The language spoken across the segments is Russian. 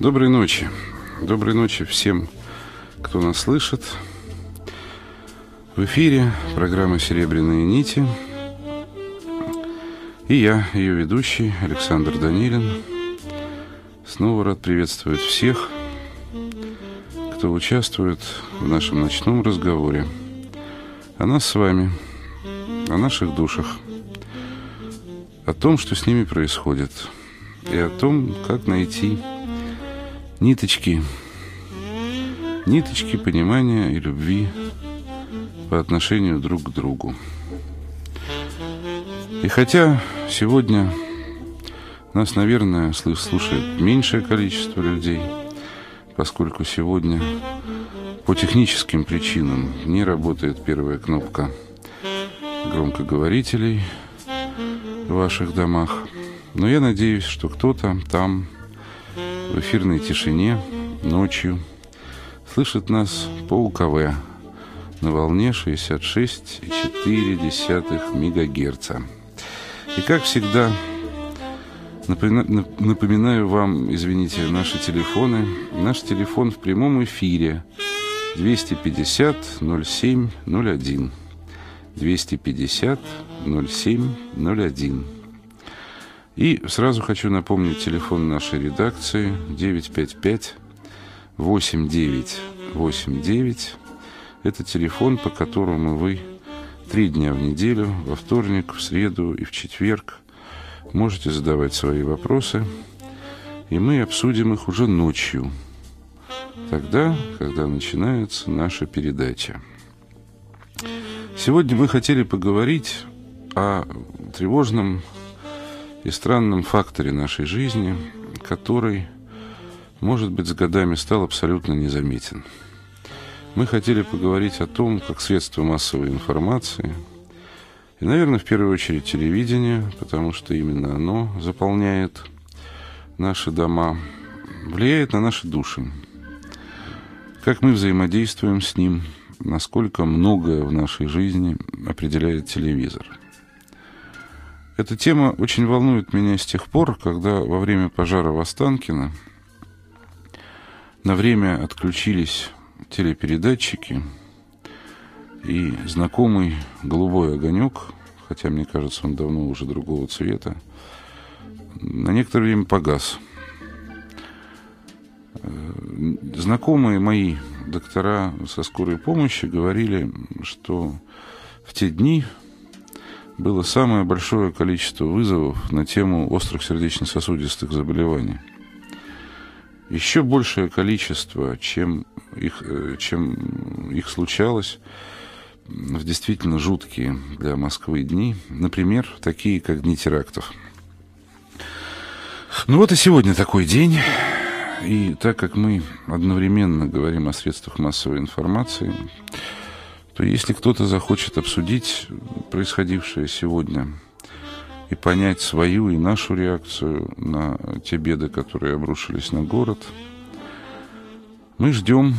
Доброй ночи. Доброй ночи всем, кто нас слышит. В эфире программа «Серебряные нити». И я, ее ведущий, Александр Данилин. Снова рад приветствовать всех, кто участвует в нашем ночном разговоре о нас с вами, о наших душах, о том, что с ними происходит, и о том, как найти ниточки, ниточки понимания и любви по отношению друг к другу. И хотя сегодня нас, наверное, слушает меньшее количество людей, поскольку сегодня по техническим причинам не работает первая кнопка громкоговорителей в ваших домах. Но я надеюсь, что кто-то там в эфирной тишине ночью слышит нас по УКВ на волне 66,4 МГц. И как всегда, напоминаю вам, извините, наши телефоны. Наш телефон в прямом эфире 250 07 01. 250 07 01. И сразу хочу напомнить телефон нашей редакции 955 8989. Это телефон, по которому вы три дня в неделю, во вторник, в среду и в четверг можете задавать свои вопросы, и мы обсудим их уже ночью, тогда, когда начинается наша передача. Сегодня мы хотели поговорить о тревожном и странном факторе нашей жизни, который, может быть, с годами стал абсолютно незаметен. Мы хотели поговорить о том, как средства массовой информации, и, наверное, в первую очередь телевидение, потому что именно оно заполняет наши дома, влияет на наши души. Как мы взаимодействуем с ним, насколько многое в нашей жизни определяет телевизор – эта тема очень волнует меня с тех пор, когда во время пожара в Останкино на время отключились телепередатчики, и знакомый голубой огонек, хотя мне кажется, он давно уже другого цвета, на некоторое время погас. Э, знакомые мои доктора со скорой помощи говорили, что в те дни было самое большое количество вызовов на тему острых сердечно-сосудистых заболеваний. Еще большее количество, чем их, э, чем их случалось в действительно жуткие для Москвы дни. Например, такие, как дни терактов. Ну вот и сегодня такой день. И так как мы одновременно говорим о средствах массовой информации, то если кто-то захочет обсудить происходившее сегодня и понять свою и нашу реакцию на те беды, которые обрушились на город, мы ждем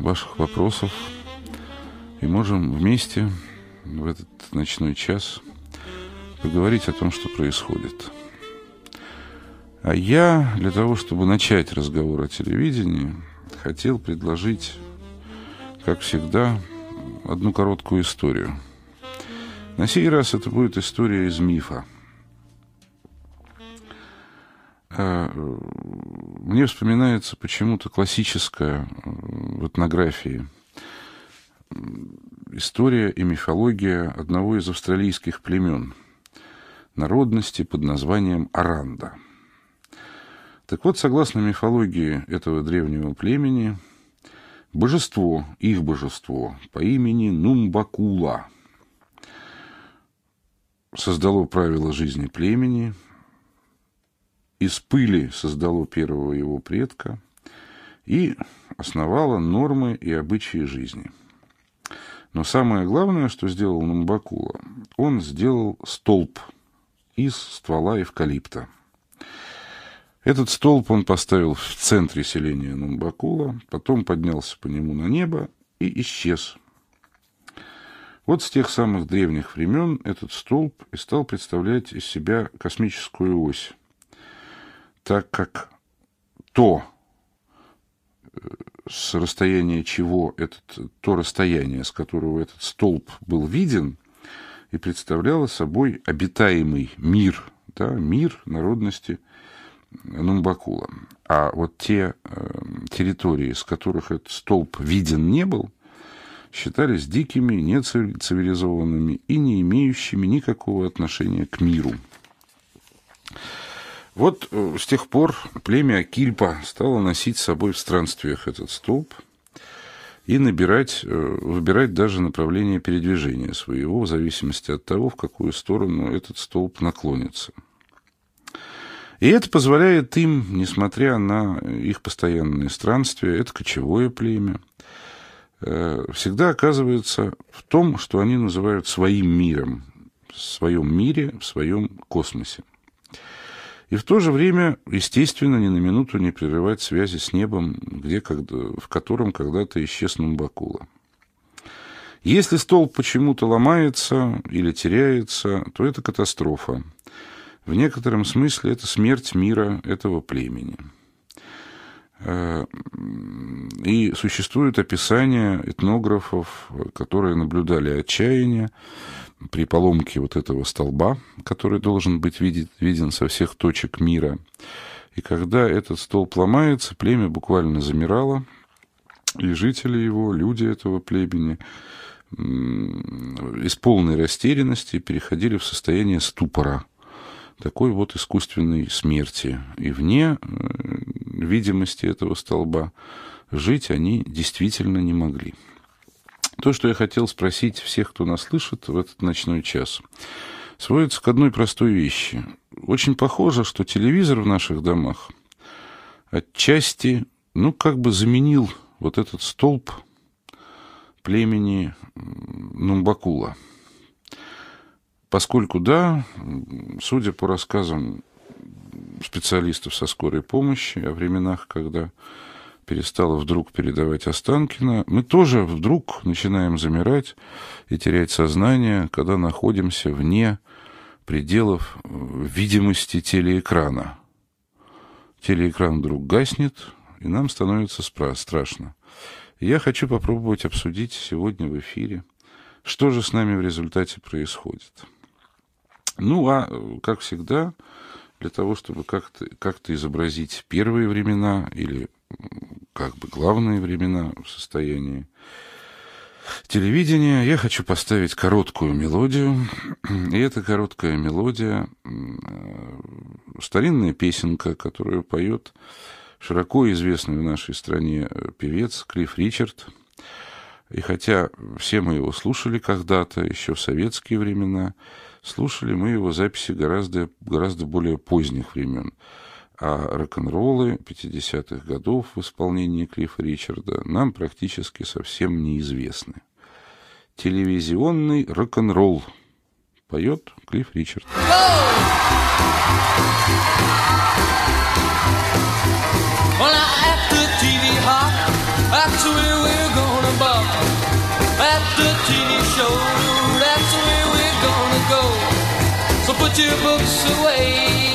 ваших вопросов и можем вместе в этот ночной час поговорить о том, что происходит. А я для того, чтобы начать разговор о телевидении, хотел предложить, как всегда, одну короткую историю. На сей раз это будет история из мифа. А, мне вспоминается почему-то классическая э, в этнографии история и мифология одного из австралийских племен народности под названием Аранда. Так вот, согласно мифологии этого древнего племени, Божество, их божество по имени Нумбакула. Создало правила жизни племени, из пыли создало первого его предка и основало нормы и обычаи жизни. Но самое главное, что сделал Нумбакула, он сделал столб из ствола эвкалипта – этот столб он поставил в центре селения Нумбакула, потом поднялся по нему на небо и исчез. Вот с тех самых древних времен этот столб и стал представлять из себя космическую ось, так как то, с расстояния чего этот, то расстояние, с которого этот столб был виден, и представляло собой обитаемый мир, да, мир народности Нумбакула. А вот те э, территории, с которых этот столб виден не был, считались дикими, нецивилизованными и не имеющими никакого отношения к миру. Вот э, с тех пор племя Акильпа стало носить с собой в странствиях этот столб и набирать, э, выбирать даже направление передвижения своего в зависимости от того, в какую сторону этот столб наклонится. И это позволяет им, несмотря на их постоянные странствия, это кочевое племя, э, всегда оказывается в том, что они называют своим миром, в своем мире, в своем космосе и в то же время, естественно, ни на минуту не прерывать связи с небом, где, в котором когда-то исчез Нумбакула. Если столб почему-то ломается или теряется, то это катастрофа. В некотором смысле это смерть мира этого племени. Э, и существует описание этнографов, которые наблюдали отчаяние, при поломке вот этого столба, который должен быть виден, виден со всех точек мира. И когда этот столб ломается, племя буквально замирало, и жители его, люди этого племени, из полной растерянности переходили в состояние ступора, такой вот искусственной смерти. И вне э, видимости этого столба жить они действительно не могли. То, что я хотел спросить всех, кто нас слышит в этот ночной час, сводится к одной простой вещи. Очень похоже, что телевизор в наших домах отчасти, ну, как бы заменил вот этот столб племени Нумбакула. Поскольку, да, судя по рассказам специалистов со скорой помощи о временах, когда перестала вдруг передавать Останкина, мы тоже вдруг начинаем замирать и терять сознание, когда находимся вне пределов э, видимости телеэкрана. Телеэкран вдруг гаснет, и нам становится страшно. я хочу попробовать обсудить сегодня в эфире, что же с нами в результате происходит. Ну, а, э, как всегда, для того, чтобы как-то как изобразить первые времена или как бы главные времена в состоянии телевидения, я хочу поставить короткую мелодию. И эта короткая мелодия — старинная песенка, которую поет широко известный в нашей стране певец Клифф Ричард. И хотя все мы его слушали когда-то, еще в советские времена, слушали мы его записи гораздо, гораздо более поздних времен а рок-н-роллы 50-х годов в исполнении Клиффа Ричарда нам практически совсем неизвестны. Телевизионный рок-н-ролл поет Клифф Ричард. Well, put your books away.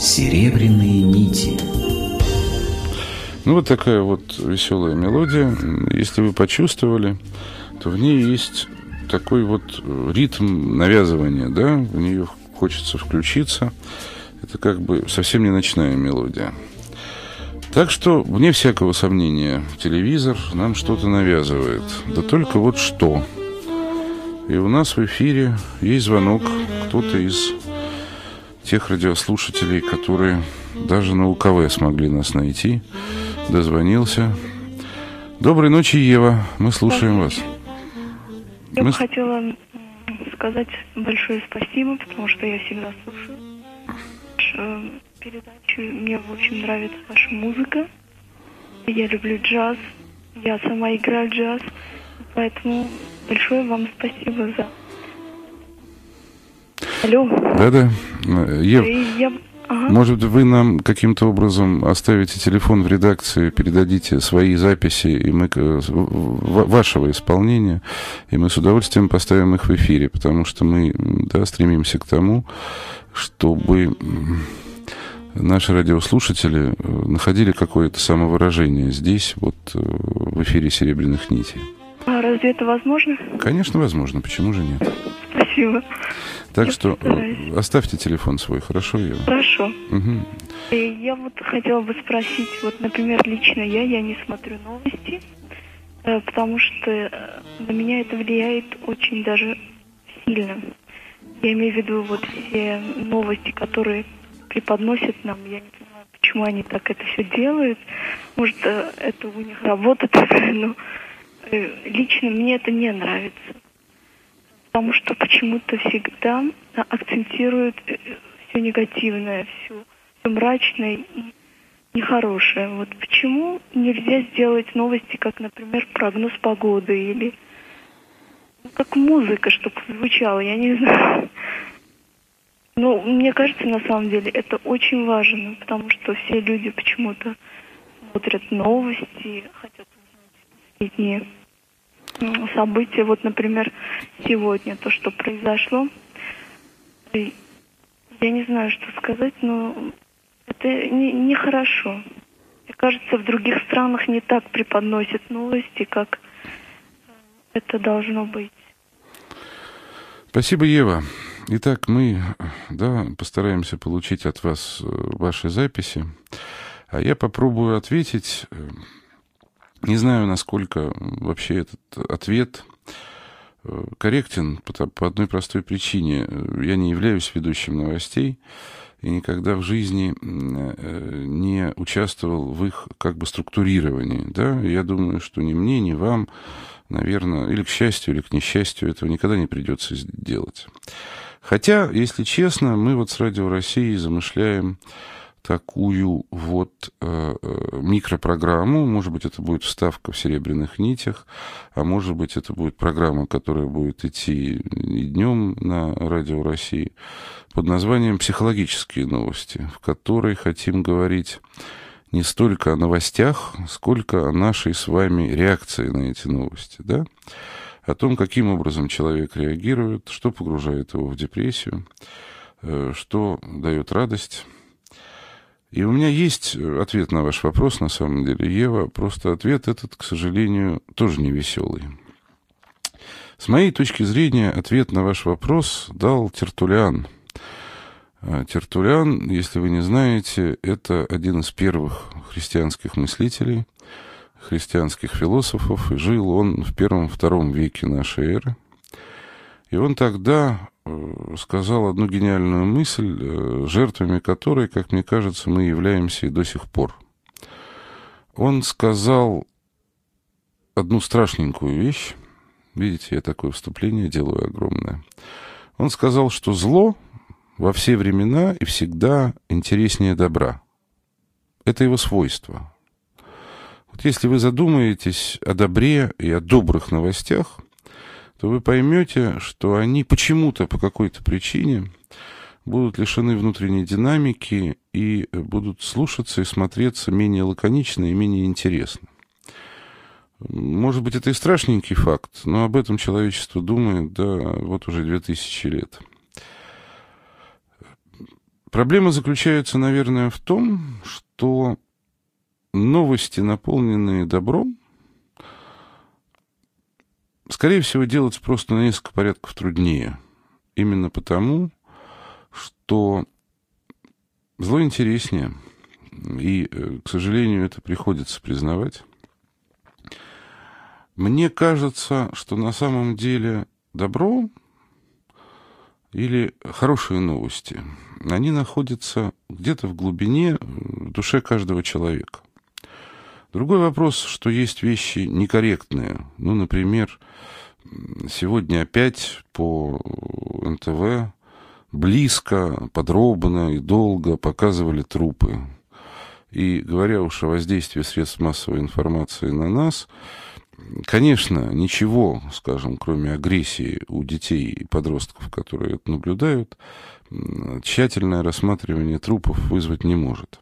Серебряные нити. Ну, вот такая вот веселая мелодия. Если вы почувствовали, то в ней есть такой вот ритм навязывания, да, в нее хочется включиться. Это как бы совсем не ночная мелодия. Так что, вне всякого сомнения, телевизор нам что-то навязывает. Да только вот что. И у нас в эфире есть звонок. Кто-то из тех радиослушателей, которые даже на УКВ смогли нас найти, дозвонился. Доброй ночи, Ева. Мы слушаем вас. Я Мы... бы хотела сказать большое спасибо, потому что я всегда слушаю передачу. Мне, общем, нравится ваша музыка. Я люблю джаз. Я сама играю джаз. Поэтому большое вам спасибо за... Алло. Да-да. Ев, Я... Ага. может вы нам каким-то образом оставите телефон в редакции, передадите свои записи и мы, в- вашего исполнения, и мы с удовольствием поставим их в эфире, потому что мы да, стремимся к тому, чтобы наши радиослушатели э, находили какое-то самовыражение здесь, вот э, в эфире «Серебряных нитей». А разве это возможно? Конечно, возможно, почему же нет? Спасибо. Так Я что э, постараюсь. оставьте телефон свой, хорошо, Ева? Хорошо. Мгм. И я вот хотела бы спросить, вот, например, лично я, я не смотрю новости, э, потому что э, на меня это влияет очень даже сильно. Я имею в виду вот все новости, которые преподносят нам, я не понимаю, почему они так это все делают. Может, это у них работа такая, но лично мне это не нравится. Потому что почему-то всегда а, акцентируют все негативное, все, мрачное и нехорошее. Вот почему нельзя сделать новости, как, например, прогноз погоды или ну, как музыка, чтобы звучала, я не знаю. Ну, мне кажется, на самом деле это очень важно, потому что все люди почему-то смотрят новости, хотят м, события. Вот, например, сегодня то, что произошло. И Я не знаю, что сказать, но это не- нехорошо. Мне кажется, в других странах не так преподносят новости, как э, это должно быть. Спасибо, Ева. Итак, мы да, постараемся получить от вас э, ваши записи. А я попробую ответить. Не знаю, насколько вообще этот ответ э, корректен по, одной простой причине. Э, Я не являюсь ведущим новостей и никогда в жизни э, не участвовал в их как бы структурировании. Да? Я думаю, что ни мне, ни вам, наверное, или к счастью, или к несчастью, этого никогда не придется сделать. Хотя, если честно, мы вот с Радио России замышляем такую вот э, э, микропрограмму. Может быть, это будет вставка в «Серебряных нитях», а может быть, это будет программа, которая будет идти и днем на Радио России под названием «Психологические новости», в которой хотим говорить не столько о новостях, сколько о нашей с вами реакции на эти новости, да? О том, каким образом человек реагирует, что погружает его в депрессию, э, что дает радость. И у меня есть ответ на ваш вопрос, на самом деле, Ева. Просто ответ этот, к сожалению, тоже не веселый. С моей точки зрения, ответ на ваш вопрос дал Тертулиан. А Тертулиан, если вы не знаете, это один из первых христианских мыслителей, христианских философов, и жил он в первом-втором веке нашей эры. И он тогда э, сказал одну гениальную мысль, э, жертвами которой, как мне кажется, мы являемся и до сих пор. Он сказал одну страшненькую вещь. Видите, я такое вступление делаю огромное. Он сказал, что зло во все времена и всегда интереснее добра. Это его свойство. Вот если вы задумаетесь о добре и о добрых новостях, то вы поймете, что они почему-то, по какой-то причине, будут лишены внутренней динамики и будут слушаться и смотреться менее лаконично и менее интересно. Может быть, это и страшненький факт, но об этом человечество думает, да, вот уже две тысячи лет. Проблема заключается, наверное, в том, что новости, наполненные добром, скорее всего, делать просто на несколько порядков труднее. Именно потому, что зло интереснее. И, э, к сожалению, это приходится признавать. Мне кажется, что на самом деле добро или хорошие новости, они находятся где-то в глубине, в душе каждого человека. Другой вопрос, что есть вещи некорректные. Ну, например, сегодня опять по НТВ близко, подробно и долго показывали трупы. И говоря уж о воздействии средств массовой информации на нас, конечно, ничего, скажем, кроме агрессии у детей и подростков, которые это наблюдают, тщательное рассматривание трупов вызвать не может.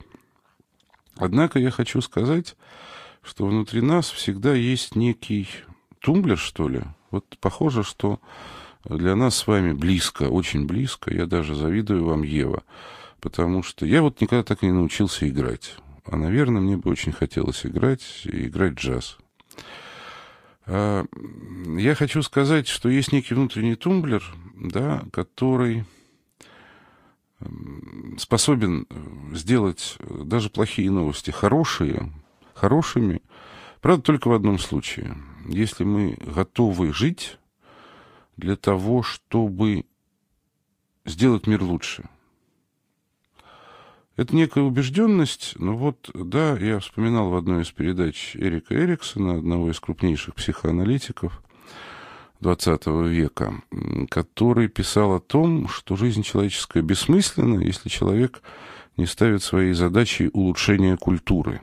Однако я хочу сказать, что внутри нас всегда есть некий тумблер, что ли. Вот похоже, что для нас с вами близко, очень близко. Я даже завидую вам, Ева, потому что я вот никогда так и не научился играть. А, наверное, мне бы очень хотелось играть и играть джаз. А, я хочу сказать, что есть некий внутренний тумблер, да, который способен э, сделать даже плохие новости хорошие, хорошими, правда, только в одном случае. Если мы готовы жить для того, чтобы сделать мир лучше. Это некая убежденность, но вот, да, я вспоминал в одной из передач Эрика Эриксона, одного из крупнейших психоаналитиков XX века, который писал о том, что жизнь человеческая бессмысленна, если человек не ставит своей задачей улучшения культуры.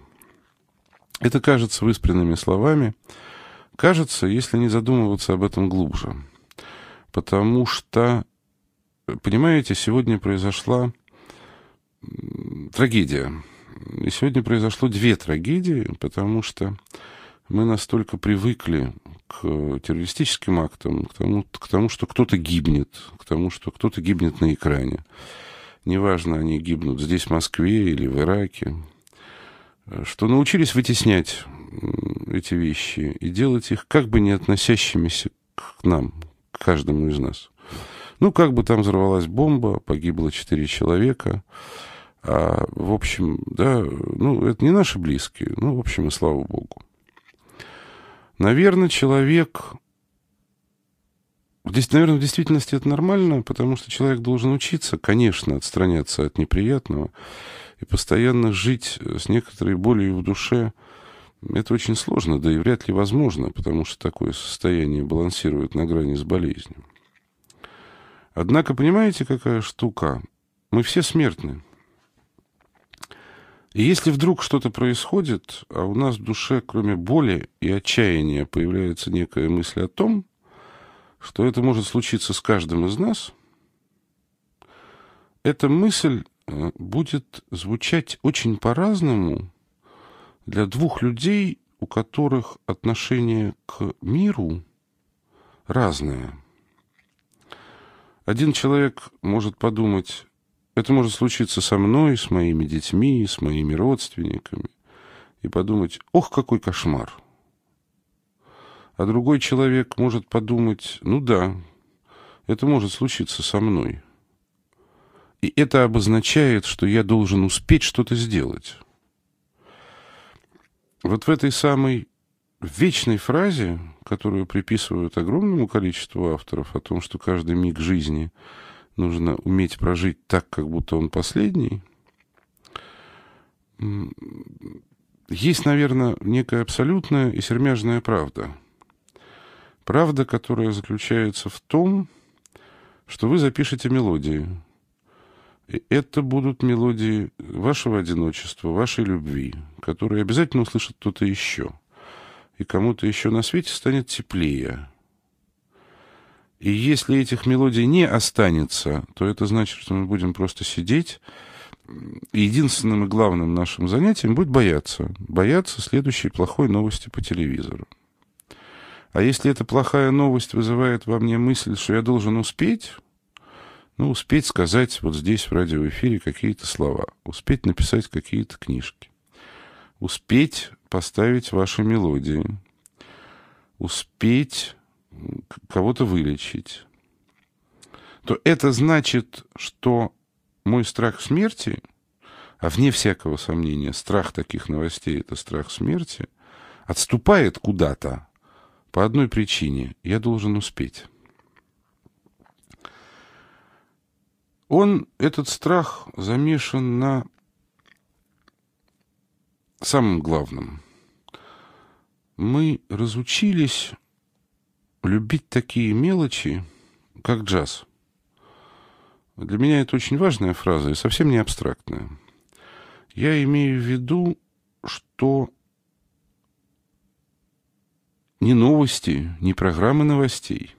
Это кажется выспренными словами, кажется, если не задумываться об этом глубже – потому что, понимаете, сегодня произошла трагедия. И сегодня произошло две трагедии, потому что мы настолько привыкли к террористическим актам, к тому, к тому что кто-то гибнет, к тому, что кто-то гибнет на экране. Неважно, они гибнут здесь, в Москве или в Ираке, что научились вытеснять эти вещи и делать их как бы не относящимися к нам, каждому из нас. Ну, как бы там взорвалась бомба, погибло четыре человека. А, в общем, да, ну, это не наши близкие. Ну, в общем, и слава богу. Наверное, человек... Здесь, наверное, в действительности это нормально, потому что человек должен учиться, конечно, отстраняться от неприятного и постоянно жить с некоторой болью в душе, это очень сложно, да и вряд ли возможно, потому что такое состояние балансирует на грани с болезнью. Однако, понимаете, какая штука? Мы все смертны. И если вдруг что-то происходит, а у нас в душе, кроме боли и отчаяния, появляется некая мысль о том, что это может случиться с каждым из нас, эта мысль э, будет звучать очень по-разному для двух людей, у которых отношение к миру разное. Один человек может подумать, это может случиться со мной, с моими детьми, с моими родственниками, и подумать, ох, какой кошмар. А другой человек может подумать, ну да, это может случиться со мной. И это обозначает, что я должен успеть что-то сделать. Вот в этой самой вечной фразе, которую приписывают огромному количеству авторов о том, что каждый миг жизни нужно уметь прожить так, как будто он последний, есть, наверное, некая абсолютная и сермяжная правда. Правда, которая заключается в том, что вы запишете мелодии. И это будут мелодии вашего одиночества, вашей любви, которые обязательно услышит кто-то еще. И кому-то еще на свете станет теплее. И если этих мелодий не останется, то это значит, что мы будем просто сидеть, единственным и главным нашим занятием будет бояться. Бояться следующей плохой новости по телевизору. А если эта плохая новость вызывает во мне мысль, что я должен успеть, ну, успеть сказать вот здесь в радиоэфире какие-то слова, успеть написать какие-то книжки, успеть поставить ваши мелодии, успеть кого-то вылечить, то это значит, что мой страх смерти, а вне всякого сомнения, страх таких новостей — это страх смерти, отступает куда-то по одной причине — я должен успеть. Он, этот страх, замешан на самым главным. Мы разучились любить такие мелочи, как джаз. Для меня это очень важная фраза и совсем не абстрактная. Я имею в виду, что ни новости, ни программы новостей,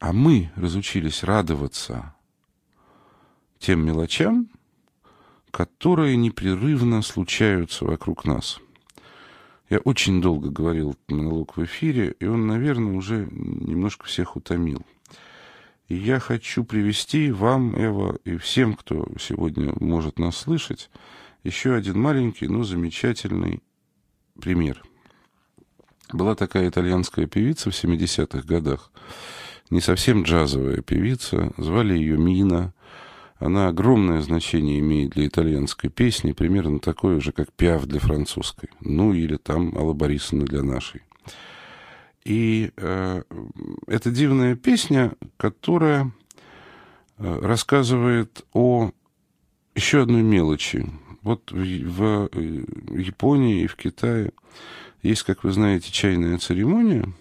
а мы разучились радоваться тем мелочам, которые непрерывно случаются вокруг нас. Я очень долго говорил монолог в эфире, и он, наверное, уже немножко всех утомил. И я хочу привести вам, Эва, и всем, кто сегодня может нас слышать, еще один маленький, но замечательный пример. Была такая итальянская певица в 70-х годах, не совсем джазовая певица, звали ее Мина. Она огромное значение имеет для итальянской песни, примерно такое же, как пиаф для французской. Ну, или там Алла Борисовна для нашей. И э, это дивная песня, которая э, рассказывает о еще одной мелочи. Вот в, в э, Японии и в Китае есть, как вы знаете, чайная церемония.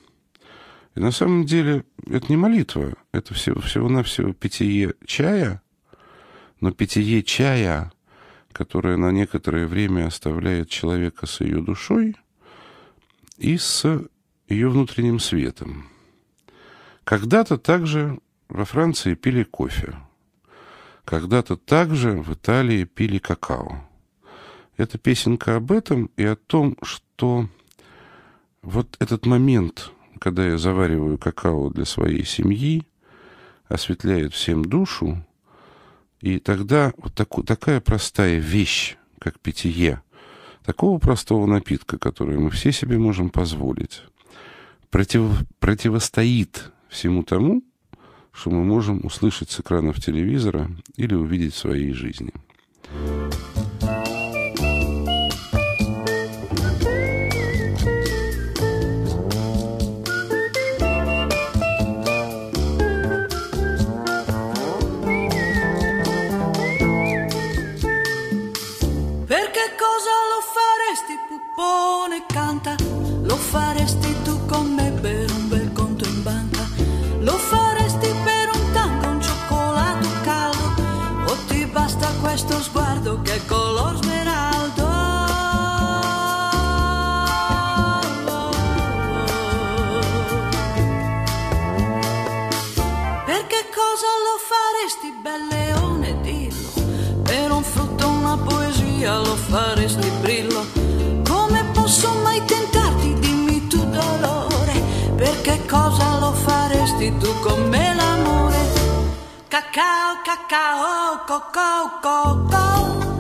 И на самом деле это не молитва, это всего, всего-навсего питье чая, но питье чая, которое на некоторое время оставляет человека с ее душой и с ее внутренним светом. Когда-то также во Франции пили кофе. Когда-то также в Италии пили какао. Это песенка об этом и о том, что вот этот момент, когда я завариваю какао для своей семьи, осветляет всем душу, и тогда вот так, такая простая вещь, как питье, такого простого напитка, который мы все себе можем позволить, против, противостоит всему тому, что мы можем услышать с экранов телевизора или увидеть в своей жизни. faresti brillo. Come posso mai tentarti, dimmi tu dolore, perché cosa lo faresti tu con me l'amore? Cacao, cacao, cocco, cocco.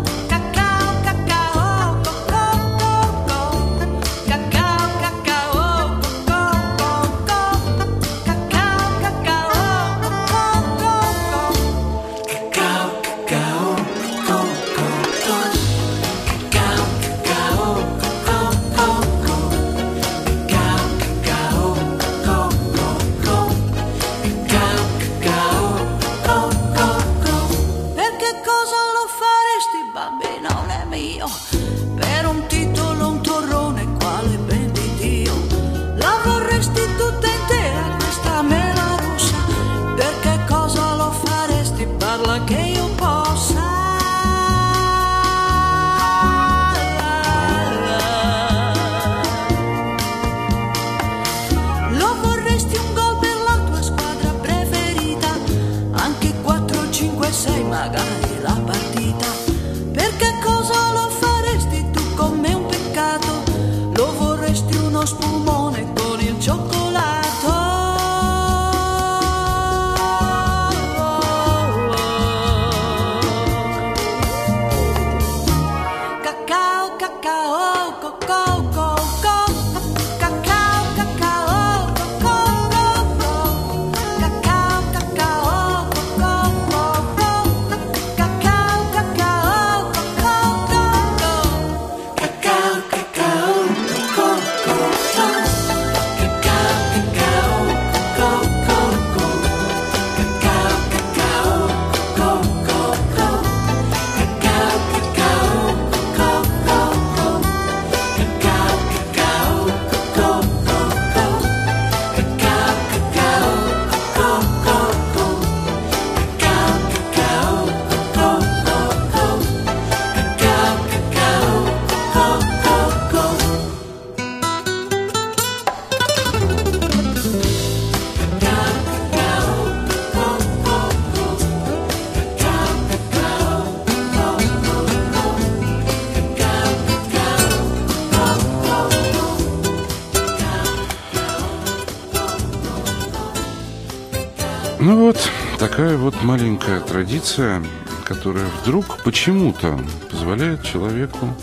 Маленькая традиция, которая вдруг почему-то позволяет человеку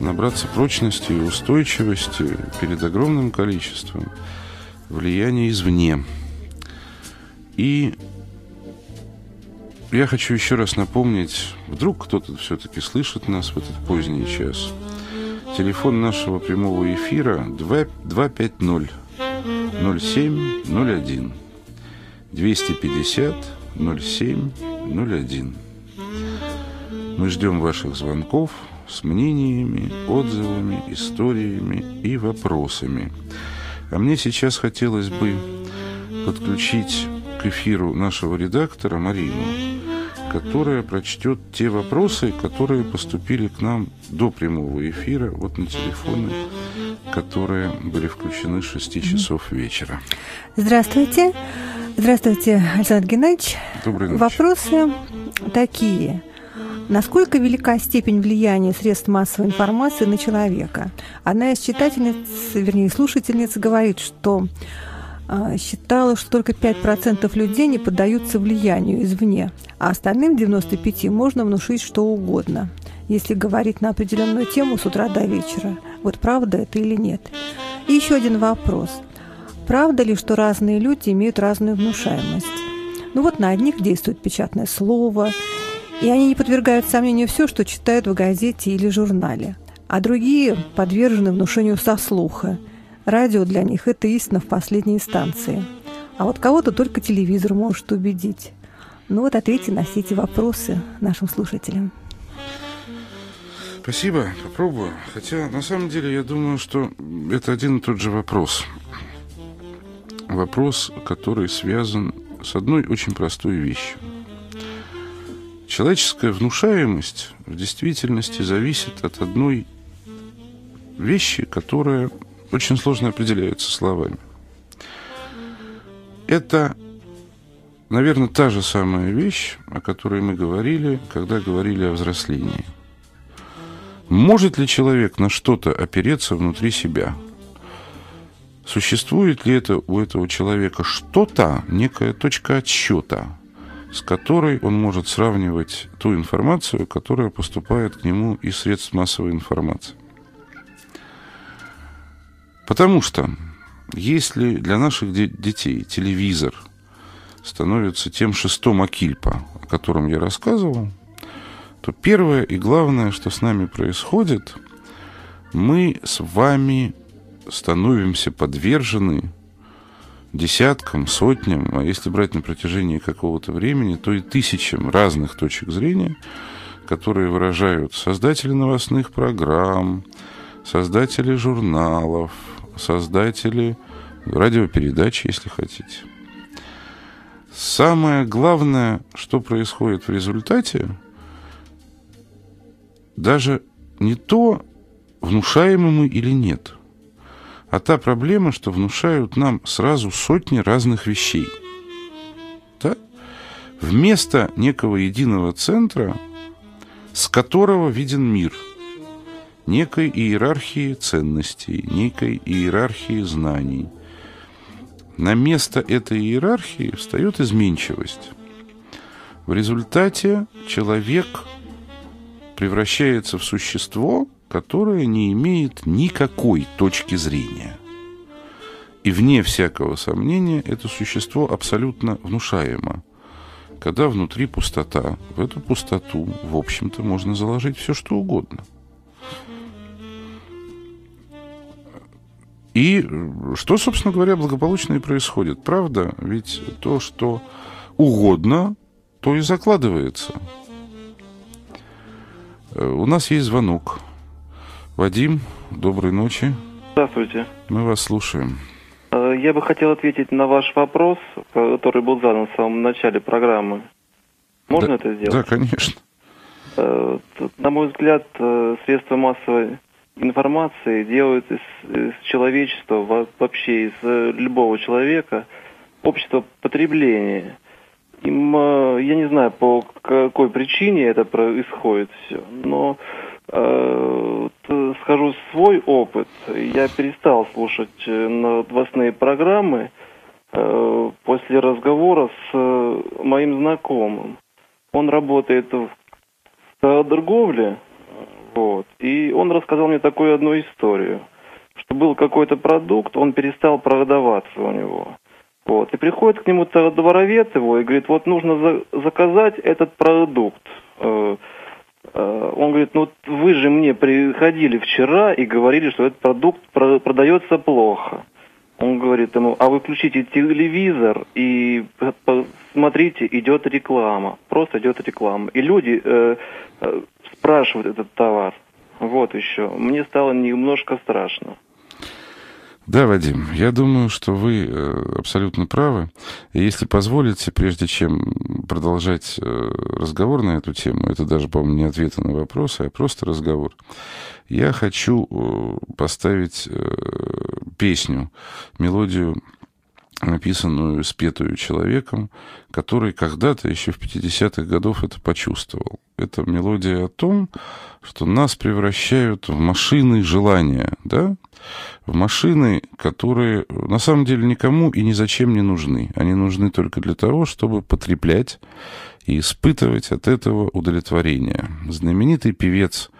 набраться прочности и устойчивости перед огромным количеством влияния извне. И я хочу еще раз напомнить, вдруг кто-то все-таки слышит нас в этот поздний час. Телефон нашего прямого эфира 250 0701 250 0701. Мы ждем ваших звонков с мнениями, отзывами, историями и вопросами. А мне сейчас хотелось бы подключить к эфиру нашего редактора Марину, которая прочтет те вопросы, которые поступили к нам до прямого эфира, вот на телефоны, которые были включены с 6 часов вечера. Здравствуйте. Здравствуйте, Александр Геннадьевич. Добрый ночь. Вопросы такие. Насколько велика степень влияния средств массовой информации на человека? Одна из читательниц, вернее, слушательниц говорит, что э, считала, что только 5% людей не поддаются влиянию извне, а остальным 95% можно внушить что угодно, если говорить на определенную тему с утра до вечера. Вот правда это или нет? И еще один вопрос. Правда ли, что разные люди имеют разную внушаемость? Ну вот на одних действует печатное слово – и они не подвергают сомнению все, что читают в газете или журнале. А другие подвержены внушению со слуха. Радио для них – это истина в последней инстанции. А вот кого-то только телевизор может убедить. Ну вот ответьте на все эти вопросы нашим слушателям. Спасибо, попробую. Хотя, на самом деле, я думаю, что это один и тот же вопрос. Вопрос, который связан с одной очень простой вещью – Человеческая внушаемость в действительности зависит от одной вещи, которая очень сложно определяется словами. Это, наверное, та же самая вещь, о которой мы говорили, когда говорили о взрослении. Может ли человек на что-то опереться внутри себя? Существует ли это у этого человека что-то, некая точка отсчета – с которой он может сравнивать ту информацию, которая поступает к нему из средств массовой информации. Потому что если для наших де- детей телевизор становится тем шестом Акильпа, о котором я рассказывал, то первое и главное, что с нами происходит, мы с вами становимся подвержены десяткам, сотням, а если брать на протяжении какого-то времени, то и тысячам разных точек зрения, которые выражают создатели новостных программ, создатели журналов, создатели радиопередач, если хотите. Самое главное, что происходит в результате, даже не то, внушаемый мы или нет – а та проблема, что внушают нам сразу сотни разных вещей. Да? Вместо некого единого центра, с которого виден мир, некой иерархии ценностей, некой иерархии знаний. На место этой иерархии встает изменчивость. В результате человек превращается в существо – которое не имеет никакой точки зрения. И вне всякого сомнения это существо абсолютно внушаемо. Когда внутри пустота, в эту пустоту, в общем-то, можно заложить все, что угодно. И что, собственно говоря, благополучно и происходит. Правда? Ведь то, что угодно, то и закладывается. Э, у нас есть звонок. Вадим, доброй ночи. Здравствуйте. Мы вас слушаем. Э, я бы хотел ответить на ваш вопрос, который был задан в самом начале программы. Можно да, это сделать? Да, конечно. Э, на мой взгляд, э, средства массовой информации делают из, из человечества, вообще из любого человека, общество потребления. Им, я не знаю, по какой причине это происходит все, но Э, скажу свой опыт. Я перестал слушать э, новостные программы э, после разговора с моим знакомым. Он работает в торговле, вот, и он рассказал мне такую одну историю, что был какой-то продукт, он перестал продаваться у него. Вот, и приходит к нему дворовец его и говорит, вот нужно за заказать этот продукт. Э, он говорит, ну вы же мне приходили вчера и говорили, что этот продукт продается плохо. Он говорит ему, а вы включите телевизор и посмотрите, идет реклама. Просто идет реклама. И люди э, э, спрашивают этот товар. Вот еще. Мне стало немножко страшно. Да, Вадим, я думаю, что вы э, абсолютно правы. И если позволите, прежде чем продолжать э, разговор на эту тему, это даже, по-моему, не ответы на вопросы, а просто разговор, я хочу э, поставить песню, мелодию написанную, спетую человеком, который когда-то еще в 50-х годов это почувствовал. Это мелодия о том, что нас превращают в машины желания, да? В машины, которые на самом деле никому и ни зачем не нужны. Они нужны только для того, чтобы потреблять и испытывать от этого удовлетворение. Знаменитый певец,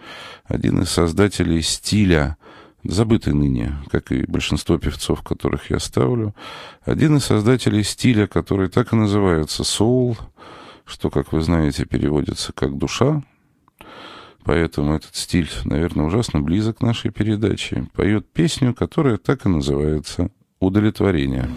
один из создателей стиля забытый ныне, как и большинство певцов, которых я ставлю, один из создателей стиля, который так и называется «соул», что, как вы знаете, переводится как «душа», поэтому этот стиль, наверное, ужасно близок к нашей передаче, поет песню, которая так и называется «Удовлетворение».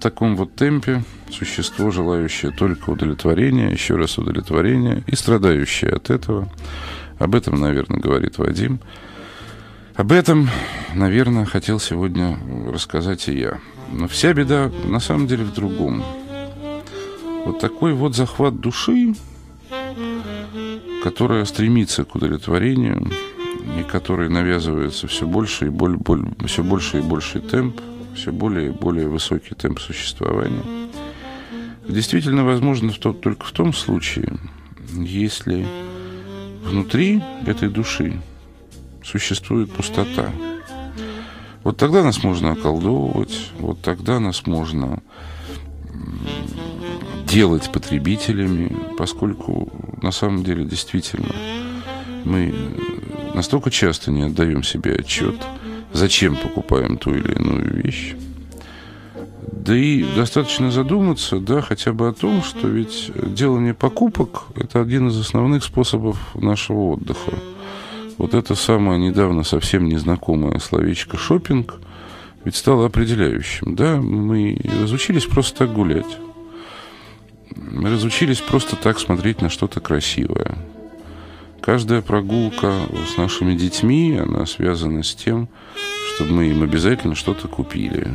Таком вот темпе существо, желающее только удовлетворения, еще раз удовлетворения и страдающее от этого. Об этом, наверное, говорит Вадим. Об этом, наверное, хотел сегодня рассказать и я. Но вся беда на самом деле в другом. Вот такой вот захват души, которая стремится к удовлетворению, и который навязывается все больше и более, более, все больше и больше темп, все более и более высокий темп существования. действительно возможно в то, только в том случае, если внутри этой души существует пустота. Вот тогда нас можно околдовывать, вот тогда нас можно делать потребителями, поскольку на самом деле действительно мы настолько часто не отдаем себе отчет, зачем покупаем ту или иную вещь. Да и достаточно задуматься, да, хотя бы о том, что ведь делание покупок – это один из основных способов нашего отдыха. Вот это самое недавно совсем незнакомое словечко «шопинг» ведь стало определяющим. Да, мы разучились просто так гулять. Мы разучились просто так смотреть на что-то красивое. Каждая прогулка с нашими детьми, она связана с тем, чтобы мы им обязательно что-то купили.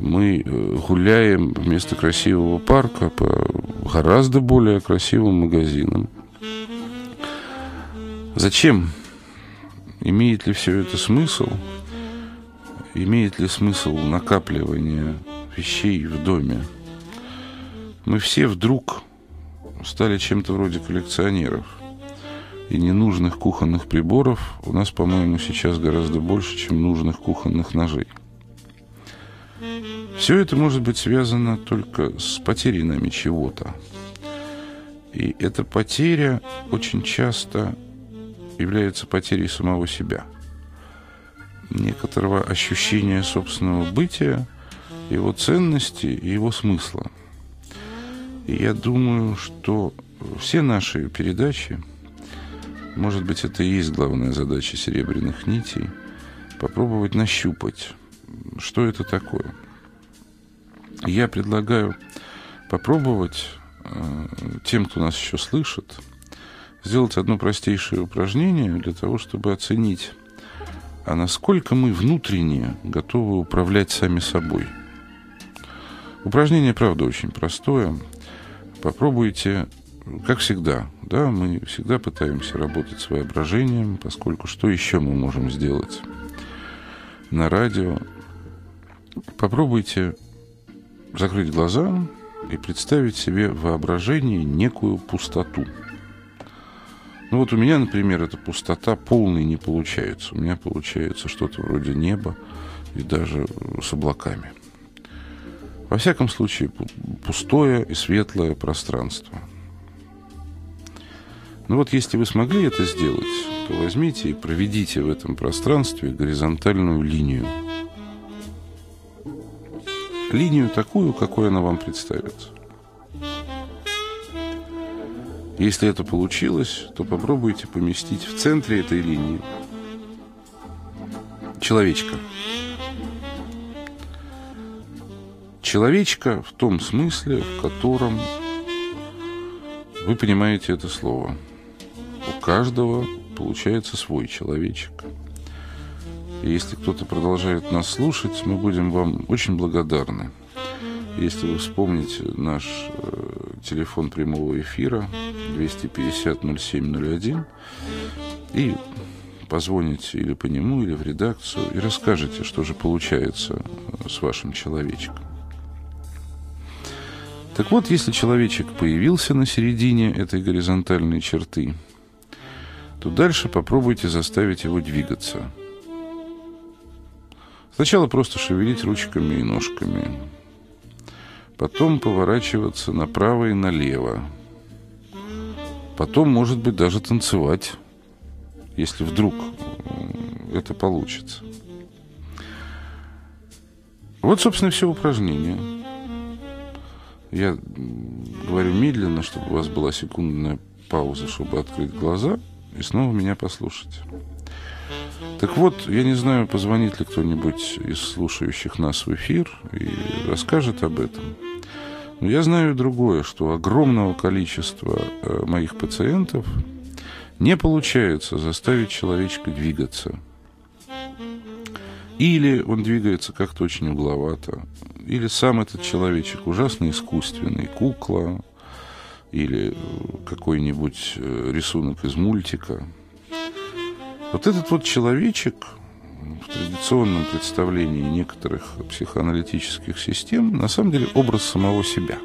Мы э, гуляем вместо красивого парка по гораздо более красивым магазинам. Зачем? Имеет ли все это смысл? Имеет ли смысл накапливание вещей в доме? Мы все вдруг стали чем-то вроде коллекционеров. И ненужных кухонных приборов у нас, по-моему, сейчас гораздо больше, чем нужных кухонных ножей. Все это может быть связано только с потерей нами чего-то. И эта потеря очень часто является потерей самого себя. Некоторого ощущения собственного бытия, его ценности и его смысла – и я думаю, что все наши передачи, может быть, это и есть главная задача серебряных нитей, попробовать нащупать, что это такое. Я предлагаю попробовать э, тем, кто нас еще слышит, сделать одно простейшее упражнение для того, чтобы оценить, а насколько мы внутренне готовы управлять сами собой. Упражнение, правда, очень простое – попробуйте, как всегда, да, мы всегда пытаемся работать с воображением, поскольку что еще мы можем сделать на радио? Попробуйте закрыть глаза и представить себе в воображении некую пустоту. Ну вот у меня, например, эта пустота полной не получается. У меня получается что-то вроде неба и даже с облаками – во всяком случае, пустое и светлое пространство. Ну вот если вы смогли это сделать, то возьмите и проведите в этом пространстве горизонтальную линию. Линию такую, какой она вам представится. Если это получилось, то попробуйте поместить в центре этой линии человечка – Человечка в том смысле, в котором вы понимаете это слово. У каждого получается свой человечек. И если кто-то продолжает нас слушать, мы будем вам очень благодарны. Если вы вспомните наш э, телефон прямого эфира 250-0701 и позвоните или по нему, или в редакцию и расскажете, что же получается с вашим человечком. Так вот, если человечек появился на середине этой горизонтальной черты, то дальше попробуйте заставить его двигаться. Сначала просто шевелить ручками и ножками. Потом поворачиваться направо и налево. Потом, может быть, даже танцевать, если вдруг это получится. Вот, собственно, все упражнение. Я говорю медленно, чтобы у вас была секундная пауза, чтобы открыть глаза и снова меня послушать. Так вот, я не знаю, позвонит ли кто-нибудь из слушающих нас в эфир и расскажет об этом. Но я знаю другое, что огромного количества э, моих пациентов не получается заставить человечка двигаться. Или он двигается как-то очень угловато, или сам этот человечек ужасно искусственный, кукла, или какой-нибудь э, рисунок из мультика. Вот этот вот человечек в традиционном представлении некоторых психоаналитических систем на самом деле образ самого себя.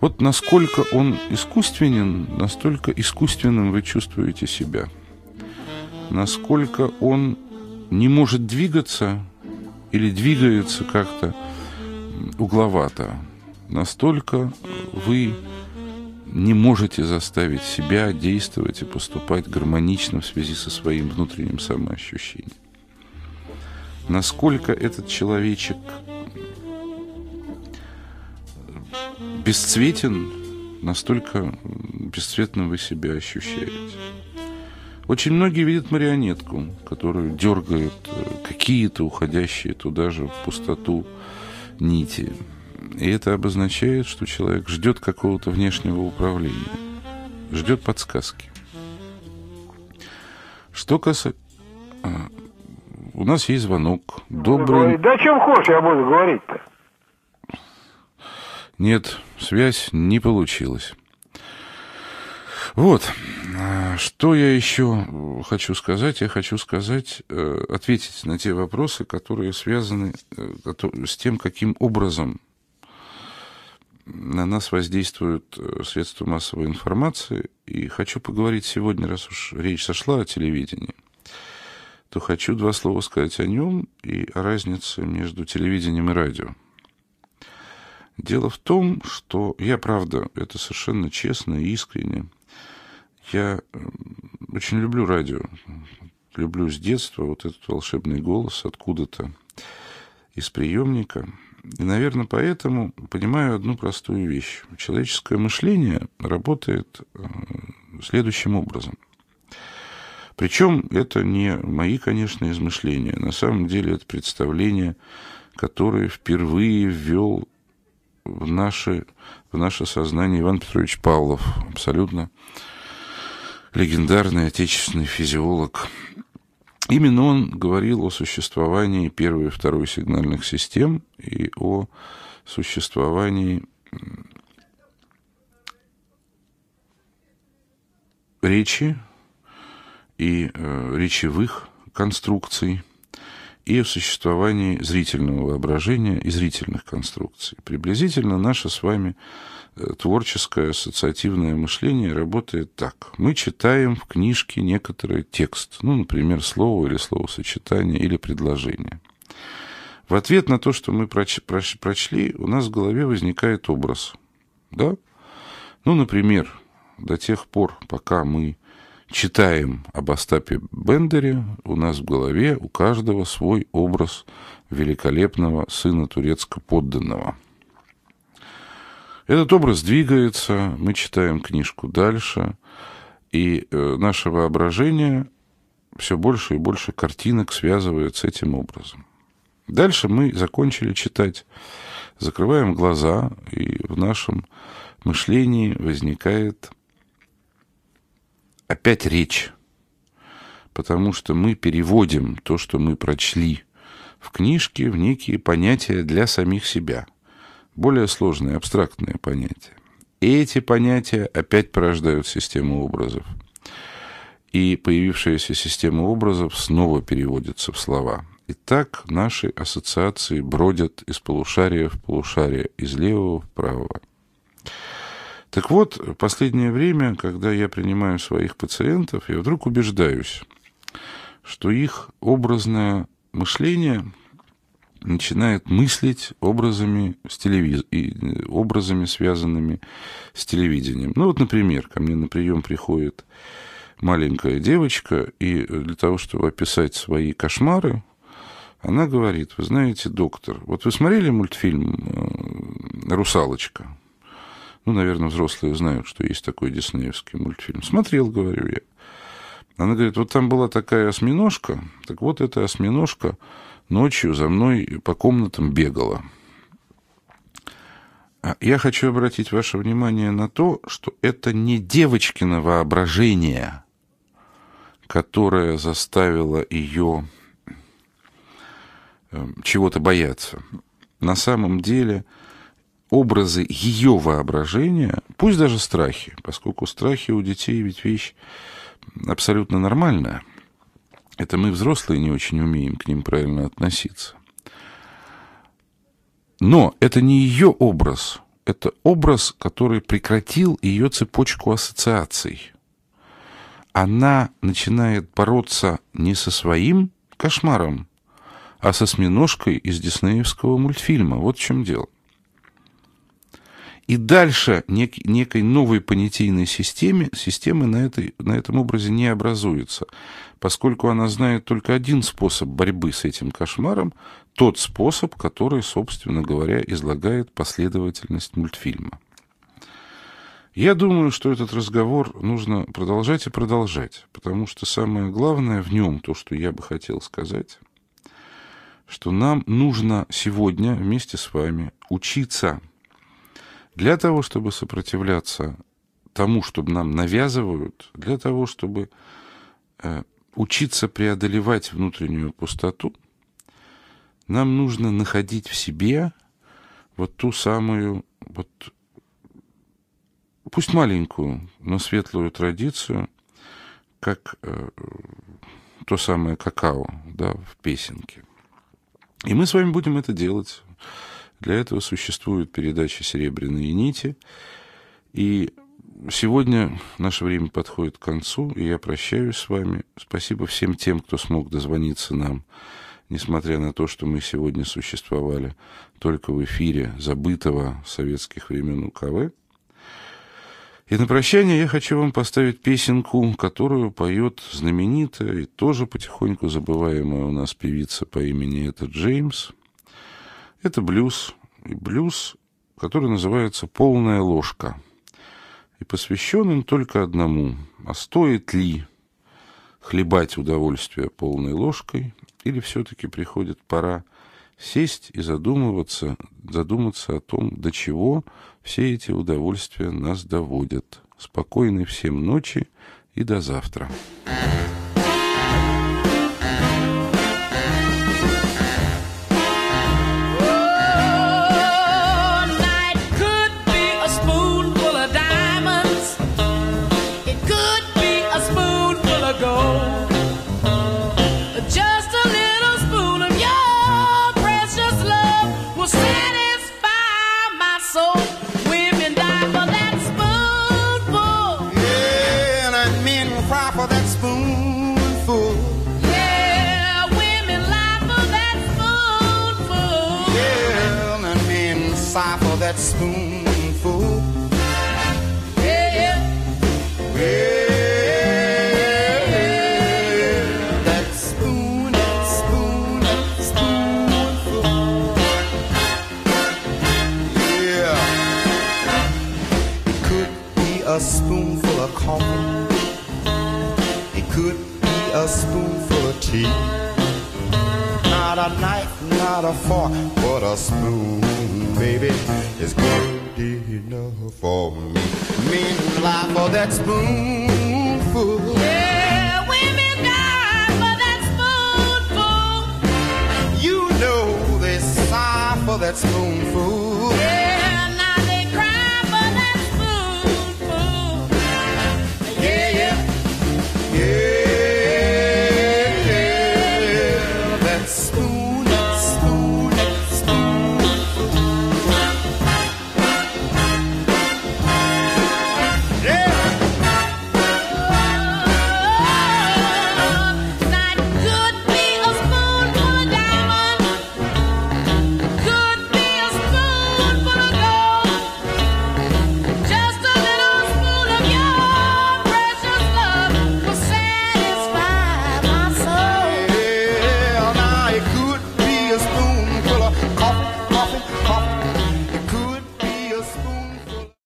Вот насколько он искусственен, настолько искусственным вы чувствуете себя. Насколько он не может двигаться или двигается как-то угловато, настолько вы не можете заставить себя действовать и поступать гармонично в связи со своим внутренним самоощущением. Насколько этот человечек бесцветен, настолько бесцветно вы себя ощущаете. Очень многие видят марионетку, которую дергают э, какие-то уходящие туда же в пустоту нити. И это обозначает, что человек ждет какого-то внешнего управления, ждет подсказки. Что касается... А, у нас есть звонок. Добрый... Да чем хочешь, я буду говорить-то. Нет, связь не получилась. Вот, а, что я еще хочу сказать? Я хочу сказать, э, ответить на те вопросы, которые связаны э, с тем, каким образом на нас воздействуют э, средства массовой информации. И хочу поговорить сегодня, раз уж речь сошла о телевидении, то хочу два слова сказать о нем и о разнице между телевидением и радио. Дело в том, что я, правда, это совершенно честно и искренне, я очень люблю радио, люблю с детства вот этот волшебный голос откуда-то из приемника. И, наверное, поэтому понимаю одну простую вещь. Человеческое мышление работает э, следующим образом. Причем это не мои, конечно, измышления. На самом деле это представление, которое впервые ввел в наше, в наше сознание Иван Петрович Павлов, абсолютно легендарный отечественный физиолог. Именно он говорил о существовании первой и второй сигнальных систем и о существовании речи и э, речевых конструкций – и о существовании зрительного воображения и зрительных конструкций. Приблизительно наше с вами творческое ассоциативное мышление работает так. Мы читаем в книжке некоторый текст, ну, например, слово или словосочетание или предложение. В ответ на то, что мы проч прочли, у нас в голове возникает образ. Да? Ну, например, до тех пор, пока мы читаем об Остапе Бендере, у нас в голове у каждого свой образ великолепного сына турецко-подданного. Этот образ двигается, мы читаем книжку дальше, и э, наше воображение все больше и больше картинок связывает с этим образом. Дальше мы закончили читать, закрываем глаза, и в нашем мышлении возникает опять речь, потому что мы переводим то, что мы прочли в книжке, в некие понятия для самих себя, более сложные, абстрактные понятия. И эти понятия опять порождают систему образов. И появившаяся система образов снова переводится в слова. И так наши ассоциации бродят из полушария в полушарие, из левого в правого. Так вот, последнее время, когда я принимаю своих пациентов, я вдруг убеждаюсь, что их образное мышление начинает мыслить образами, с телевиз... образами, связанными с телевидением. Ну вот, например, ко мне на прием приходит маленькая девочка, и для того, чтобы описать свои кошмары, она говорит, вы знаете, доктор, вот вы смотрели мультфильм э, «Русалочка»? Ну, наверное, взрослые знают, что есть такой диснеевский мультфильм. Смотрел, говорю я. Она говорит, вот там была такая осьминожка, так вот эта осьминожка ночью за мной по комнатам бегала. А я хочу обратить ваше внимание на то, что это не девочкино воображение, которое заставило ее эм, чего-то бояться. На самом деле образы ее воображения, пусть даже страхи, поскольку страхи у детей ведь вещь абсолютно нормальная. Это мы, взрослые, не очень умеем к ним правильно относиться. Но это не ее образ, это образ, который прекратил ее цепочку ассоциаций. Она начинает бороться не со своим кошмаром, а со осьминожкой из диснеевского мультфильма. Вот в чем дело. И дальше нек, некой новой понятийной системе, системы на, этой, на этом образе не образуется, поскольку она знает только один способ борьбы с этим кошмаром, тот способ, который, собственно говоря, излагает последовательность мультфильма. Я думаю, что этот разговор нужно продолжать и продолжать, потому что самое главное в нем, то, что я бы хотел сказать, что нам нужно сегодня вместе с вами учиться для того, чтобы сопротивляться тому, что нам навязывают, для того, чтобы э, учиться преодолевать внутреннюю пустоту, нам нужно находить в себе вот ту самую, вот, пусть маленькую, но светлую традицию, как э, то самое какао, да, в песенке. И мы с вами будем это делать. Для этого существует передача «Серебряные нити». И сегодня наше время подходит к концу, и я прощаюсь с вами. Спасибо всем тем, кто смог дозвониться нам, несмотря на то, что мы сегодня существовали только в эфире забытого советских времен УКВ. И на прощание я хочу вам поставить песенку, которую поет знаменитая и тоже потихоньку забываемая у нас певица по имени это Джеймс. Это блюз, и блюз, который называется «Полная ложка». И посвящен он только одному. А стоит ли хлебать удовольствие полной ложкой, или все-таки приходит пора сесть и задумываться, задуматься о том, до чего все эти удовольствия нас доводят. Спокойной всем ночи и до завтра. That spoonful. Yeah, yeah. that spoon, that spoon, that spoonful. Yeah, it could be a spoonful of coffee. It could be a spoonful of tea. Not a knife, not a fork, but a spoon baby, is good enough for me. Men lie for that spoonful. Yeah, women die for that spoonful. You know they sigh for that spoonful. Yeah,